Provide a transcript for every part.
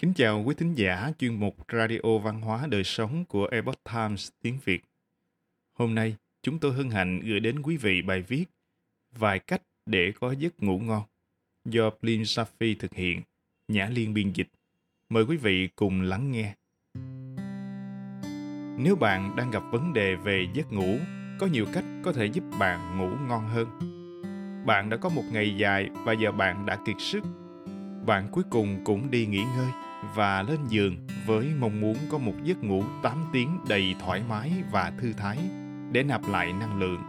Kính chào quý thính giả chuyên mục Radio Văn hóa Đời Sống của Epoch Times tiếng Việt. Hôm nay, chúng tôi hân hạnh gửi đến quý vị bài viết Vài cách để có giấc ngủ ngon do Plin Safi thực hiện, Nhã Liên biên dịch. Mời quý vị cùng lắng nghe. Nếu bạn đang gặp vấn đề về giấc ngủ, có nhiều cách có thể giúp bạn ngủ ngon hơn. Bạn đã có một ngày dài và giờ bạn đã kiệt sức. Bạn cuối cùng cũng đi nghỉ ngơi và lên giường với mong muốn có một giấc ngủ 8 tiếng đầy thoải mái và thư thái để nạp lại năng lượng.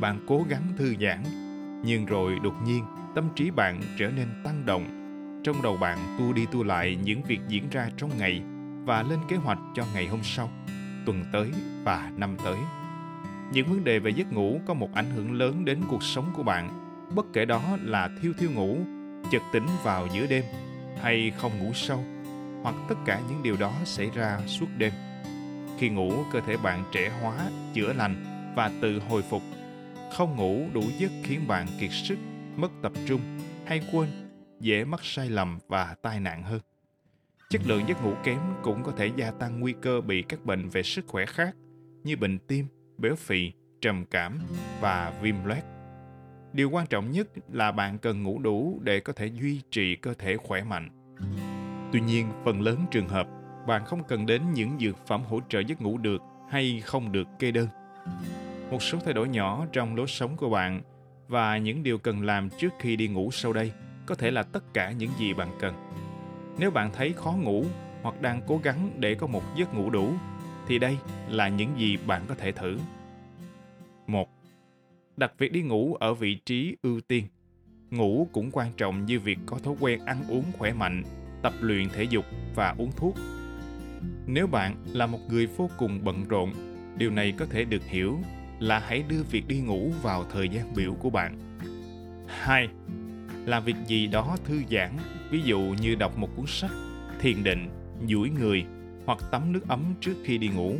Bạn cố gắng thư giãn, nhưng rồi đột nhiên tâm trí bạn trở nên tăng động. Trong đầu bạn tu đi tu lại những việc diễn ra trong ngày và lên kế hoạch cho ngày hôm sau, tuần tới và năm tới. Những vấn đề về giấc ngủ có một ảnh hưởng lớn đến cuộc sống của bạn, bất kể đó là thiêu thiêu ngủ, chợt tỉnh vào giữa đêm hay không ngủ sâu hoặc tất cả những điều đó xảy ra suốt đêm. Khi ngủ, cơ thể bạn trẻ hóa, chữa lành và tự hồi phục. Không ngủ đủ giấc khiến bạn kiệt sức, mất tập trung hay quên, dễ mắc sai lầm và tai nạn hơn. Chất lượng giấc ngủ kém cũng có thể gia tăng nguy cơ bị các bệnh về sức khỏe khác như bệnh tim, béo phì, trầm cảm và viêm loét. Điều quan trọng nhất là bạn cần ngủ đủ để có thể duy trì cơ thể khỏe mạnh. Tuy nhiên, phần lớn trường hợp, bạn không cần đến những dược phẩm hỗ trợ giấc ngủ được hay không được kê đơn. Một số thay đổi nhỏ trong lối sống của bạn và những điều cần làm trước khi đi ngủ sau đây có thể là tất cả những gì bạn cần. Nếu bạn thấy khó ngủ hoặc đang cố gắng để có một giấc ngủ đủ, thì đây là những gì bạn có thể thử. 1. Đặt việc đi ngủ ở vị trí ưu tiên. Ngủ cũng quan trọng như việc có thói quen ăn uống khỏe mạnh tập luyện thể dục và uống thuốc. Nếu bạn là một người vô cùng bận rộn, điều này có thể được hiểu là hãy đưa việc đi ngủ vào thời gian biểu của bạn. 2. Làm việc gì đó thư giãn, ví dụ như đọc một cuốn sách, thiền định, duỗi người hoặc tắm nước ấm trước khi đi ngủ.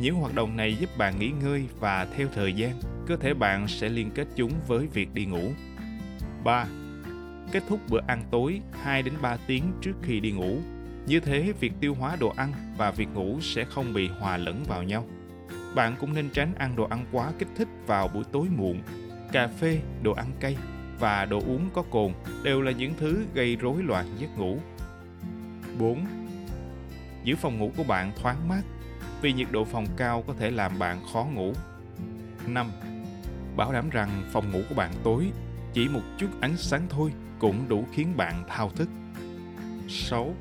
Những hoạt động này giúp bạn nghỉ ngơi và theo thời gian, cơ thể bạn sẽ liên kết chúng với việc đi ngủ. 3 kết thúc bữa ăn tối 2 đến 3 tiếng trước khi đi ngủ. Như thế, việc tiêu hóa đồ ăn và việc ngủ sẽ không bị hòa lẫn vào nhau. Bạn cũng nên tránh ăn đồ ăn quá kích thích vào buổi tối muộn. Cà phê, đồ ăn cay và đồ uống có cồn đều là những thứ gây rối loạn giấc ngủ. 4. Giữ phòng ngủ của bạn thoáng mát vì nhiệt độ phòng cao có thể làm bạn khó ngủ. 5. Bảo đảm rằng phòng ngủ của bạn tối, chỉ một chút ánh sáng thôi cũng đủ khiến bạn thao thức. 6.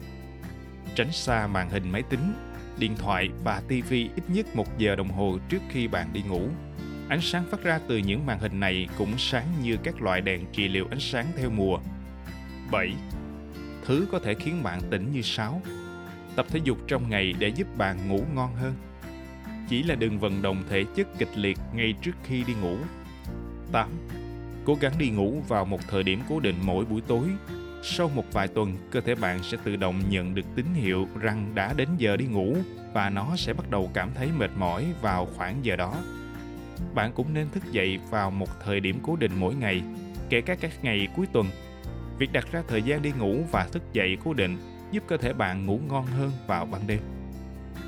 Tránh xa màn hình máy tính, điện thoại và TV ít nhất một giờ đồng hồ trước khi bạn đi ngủ. Ánh sáng phát ra từ những màn hình này cũng sáng như các loại đèn trị liệu ánh sáng theo mùa. 7. Thứ có thể khiến bạn tỉnh như sáo. Tập thể dục trong ngày để giúp bạn ngủ ngon hơn. Chỉ là đừng vận động thể chất kịch liệt ngay trước khi đi ngủ. 8 Cố gắng đi ngủ vào một thời điểm cố định mỗi buổi tối. Sau một vài tuần, cơ thể bạn sẽ tự động nhận được tín hiệu rằng đã đến giờ đi ngủ và nó sẽ bắt đầu cảm thấy mệt mỏi vào khoảng giờ đó. Bạn cũng nên thức dậy vào một thời điểm cố định mỗi ngày, kể cả các ngày cuối tuần. Việc đặt ra thời gian đi ngủ và thức dậy cố định giúp cơ thể bạn ngủ ngon hơn vào ban đêm.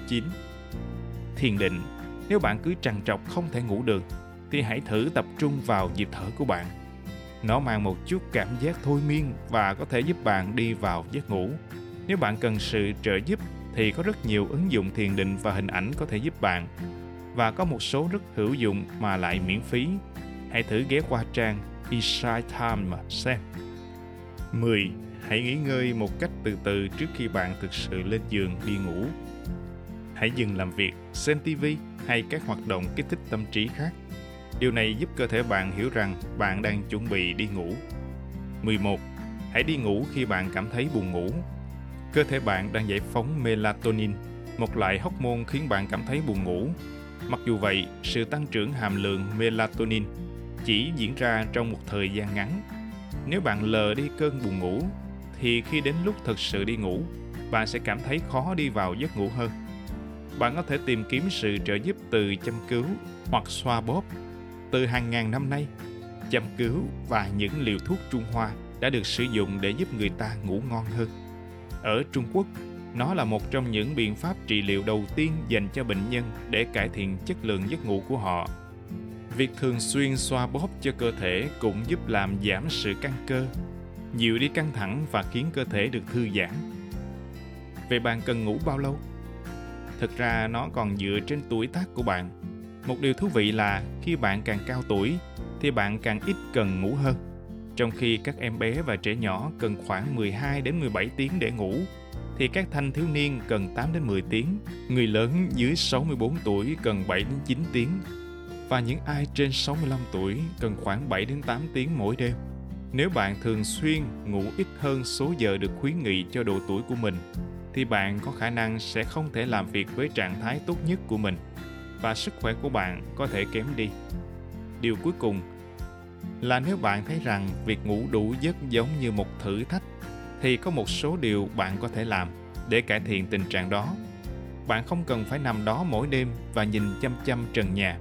9. Thiền định Nếu bạn cứ trằn trọc không thể ngủ được thì hãy thử tập trung vào nhịp thở của bạn. Nó mang một chút cảm giác thôi miên và có thể giúp bạn đi vào giấc ngủ. Nếu bạn cần sự trợ giúp thì có rất nhiều ứng dụng thiền định và hình ảnh có thể giúp bạn và có một số rất hữu dụng mà lại miễn phí. Hãy thử ghé qua trang Insight Time mà xem. 10. Hãy nghỉ ngơi một cách từ từ trước khi bạn thực sự lên giường đi ngủ. Hãy dừng làm việc, xem TV hay các hoạt động kích thích tâm trí khác Điều này giúp cơ thể bạn hiểu rằng bạn đang chuẩn bị đi ngủ. 11. Hãy đi ngủ khi bạn cảm thấy buồn ngủ. Cơ thể bạn đang giải phóng melatonin, một loại hormone khiến bạn cảm thấy buồn ngủ. Mặc dù vậy, sự tăng trưởng hàm lượng melatonin chỉ diễn ra trong một thời gian ngắn. Nếu bạn lờ đi cơn buồn ngủ, thì khi đến lúc thực sự đi ngủ, bạn sẽ cảm thấy khó đi vào giấc ngủ hơn. Bạn có thể tìm kiếm sự trợ giúp từ chăm cứu hoặc xoa bóp từ hàng ngàn năm nay, chăm cứu và những liều thuốc Trung Hoa đã được sử dụng để giúp người ta ngủ ngon hơn. Ở Trung Quốc, nó là một trong những biện pháp trị liệu đầu tiên dành cho bệnh nhân để cải thiện chất lượng giấc ngủ của họ. Việc thường xuyên xoa bóp cho cơ thể cũng giúp làm giảm sự căng cơ, dịu đi căng thẳng và khiến cơ thể được thư giãn. Vậy bạn cần ngủ bao lâu? Thực ra nó còn dựa trên tuổi tác của bạn. Một điều thú vị là khi bạn càng cao tuổi thì bạn càng ít cần ngủ hơn. Trong khi các em bé và trẻ nhỏ cần khoảng 12 đến 17 tiếng để ngủ, thì các thanh thiếu niên cần 8 đến 10 tiếng, người lớn dưới 64 tuổi cần 7 đến 9 tiếng và những ai trên 65 tuổi cần khoảng 7 đến 8 tiếng mỗi đêm. Nếu bạn thường xuyên ngủ ít hơn số giờ được khuyến nghị cho độ tuổi của mình thì bạn có khả năng sẽ không thể làm việc với trạng thái tốt nhất của mình và sức khỏe của bạn có thể kém đi. Điều cuối cùng là nếu bạn thấy rằng việc ngủ đủ giấc giống như một thử thách, thì có một số điều bạn có thể làm để cải thiện tình trạng đó. Bạn không cần phải nằm đó mỗi đêm và nhìn chăm chăm trần nhà.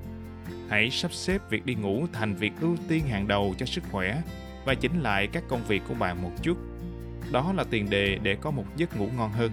Hãy sắp xếp việc đi ngủ thành việc ưu tiên hàng đầu cho sức khỏe và chỉnh lại các công việc của bạn một chút. Đó là tiền đề để có một giấc ngủ ngon hơn.